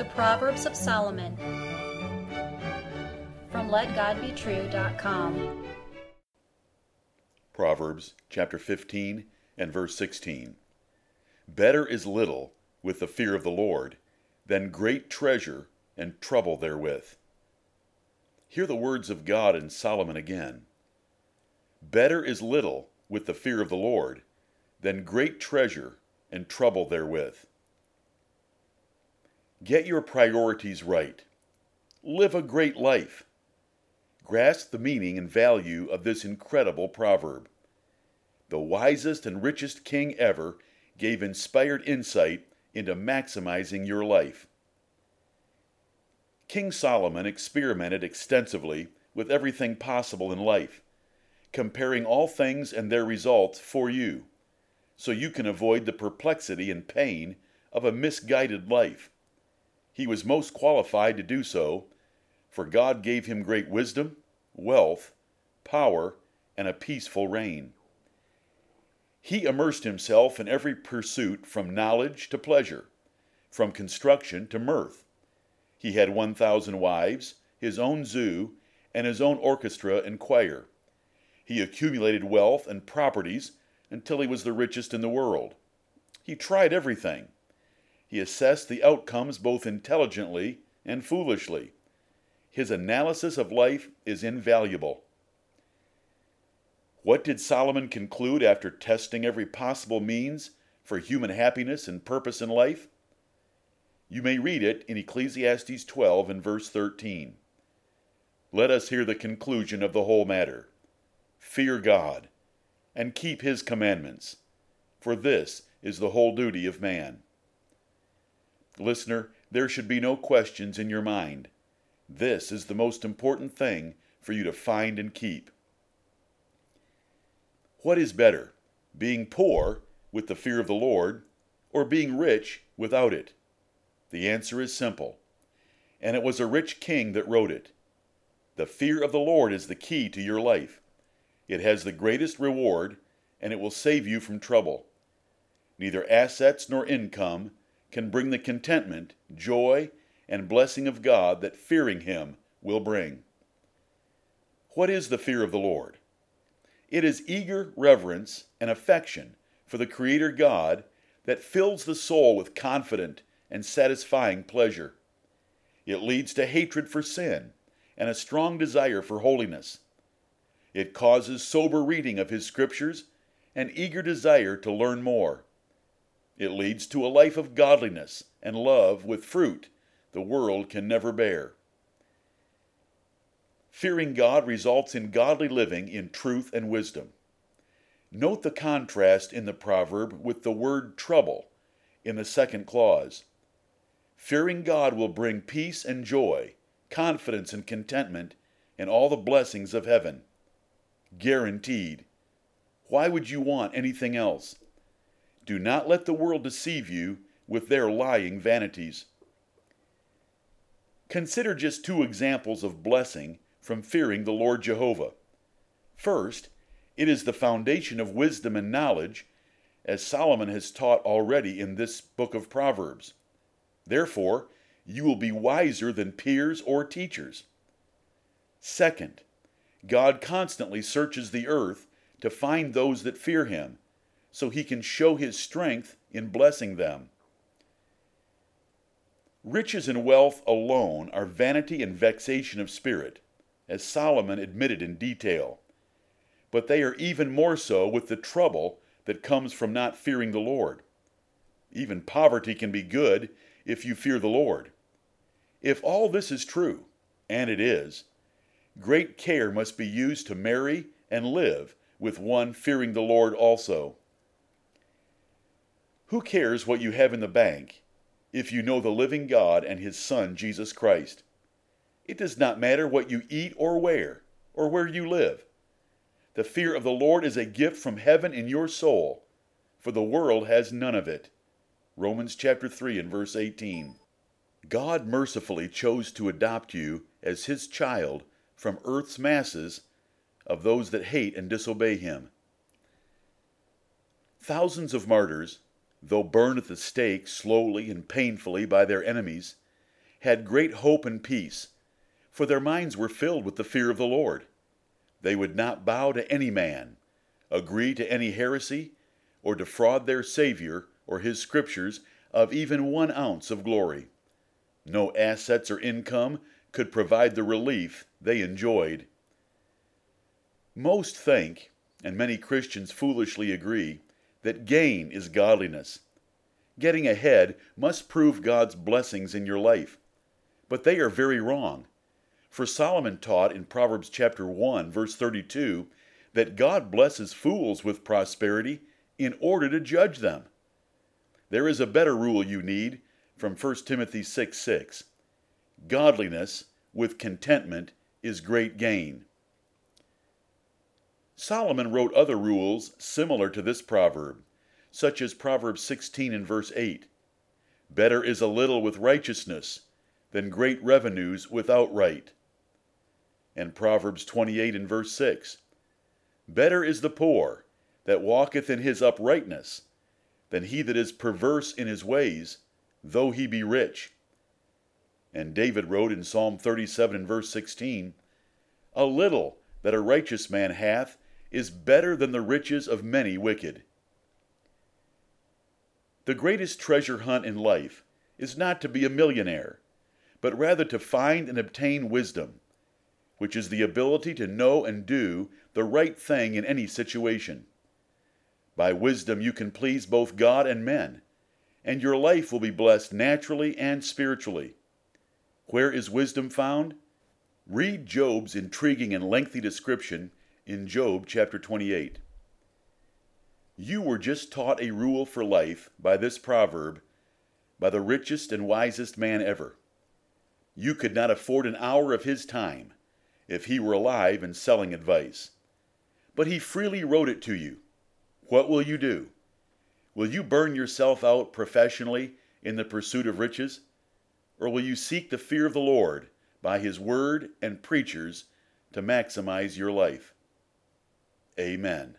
The Proverbs of Solomon from LetGodBetrue.com. Proverbs chapter 15 and verse 16. Better is little with the fear of the Lord than great treasure and trouble therewith. Hear the words of God in Solomon again. Better is little with the fear of the Lord than great treasure and trouble therewith. Get your priorities right. Live a great life. Grasp the meaning and value of this incredible proverb. The wisest and richest king ever gave inspired insight into maximizing your life. King Solomon experimented extensively with everything possible in life, comparing all things and their results for you, so you can avoid the perplexity and pain of a misguided life. He was most qualified to do so, for God gave him great wisdom, wealth, power, and a peaceful reign. He immersed himself in every pursuit from knowledge to pleasure, from construction to mirth. He had 1,000 wives, his own zoo, and his own orchestra and choir. He accumulated wealth and properties until he was the richest in the world. He tried everything he assessed the outcomes both intelligently and foolishly. His analysis of life is invaluable. What did Solomon conclude after testing every possible means for human happiness and purpose in life? You may read it in Ecclesiastes 12 and verse 13. Let us hear the conclusion of the whole matter. Fear God, and keep his commandments, for this is the whole duty of man. Listener, there should be no questions in your mind. This is the most important thing for you to find and keep. What is better, being poor with the fear of the Lord, or being rich without it? The answer is simple. And it was a rich king that wrote it. The fear of the Lord is the key to your life. It has the greatest reward, and it will save you from trouble. Neither assets nor income can bring the contentment, joy, and blessing of God that fearing Him will bring. What is the fear of the Lord? It is eager reverence and affection for the Creator God that fills the soul with confident and satisfying pleasure. It leads to hatred for sin and a strong desire for holiness. It causes sober reading of His Scriptures and eager desire to learn more. It leads to a life of godliness and love with fruit the world can never bear. Fearing God results in godly living in truth and wisdom. Note the contrast in the proverb with the word trouble in the second clause. Fearing God will bring peace and joy, confidence and contentment, and all the blessings of heaven. Guaranteed. Why would you want anything else? Do not let the world deceive you with their lying vanities. Consider just two examples of blessing from fearing the Lord Jehovah. First, it is the foundation of wisdom and knowledge, as Solomon has taught already in this book of Proverbs. Therefore, you will be wiser than peers or teachers. Second, God constantly searches the earth to find those that fear him so he can show his strength in blessing them. Riches and wealth alone are vanity and vexation of spirit, as Solomon admitted in detail. But they are even more so with the trouble that comes from not fearing the Lord. Even poverty can be good if you fear the Lord. If all this is true, and it is, great care must be used to marry and live with one fearing the Lord also. Who cares what you have in the bank if you know the living God and His Son, Jesus Christ? It does not matter what you eat or wear, or where you live. The fear of the Lord is a gift from heaven in your soul, for the world has none of it. Romans chapter 3 and verse 18. God mercifully chose to adopt you as His child from earth's masses of those that hate and disobey Him. Thousands of martyrs though burned at the stake slowly and painfully by their enemies, had great hope and peace, for their minds were filled with the fear of the Lord. They would not bow to any man, agree to any heresy, or defraud their Savior or his Scriptures of even one ounce of glory. No assets or income could provide the relief they enjoyed. Most think, and many Christians foolishly agree, that gain is godliness. Getting ahead must prove God's blessings in your life. But they are very wrong. For Solomon taught in Proverbs chapter 1 verse 32 that God blesses fools with prosperity in order to judge them. There is a better rule you need from 1 Timothy 6 6. Godliness with contentment is great gain. Solomon wrote other rules similar to this proverb, such as Proverbs 16 and verse 8. Better is a little with righteousness than great revenues without right. And Proverbs 28 and verse 6. Better is the poor that walketh in his uprightness than he that is perverse in his ways, though he be rich. And David wrote in Psalm 37 and verse 16, A little that a righteous man hath is better than the riches of many wicked. The greatest treasure hunt in life is not to be a millionaire, but rather to find and obtain wisdom, which is the ability to know and do the right thing in any situation. By wisdom you can please both God and men, and your life will be blessed naturally and spiritually. Where is wisdom found? Read Job's intriguing and lengthy description in Job chapter 28. You were just taught a rule for life by this proverb by the richest and wisest man ever. You could not afford an hour of his time if he were alive and selling advice. But he freely wrote it to you. What will you do? Will you burn yourself out professionally in the pursuit of riches? Or will you seek the fear of the Lord by his word and preachers to maximize your life? Amen.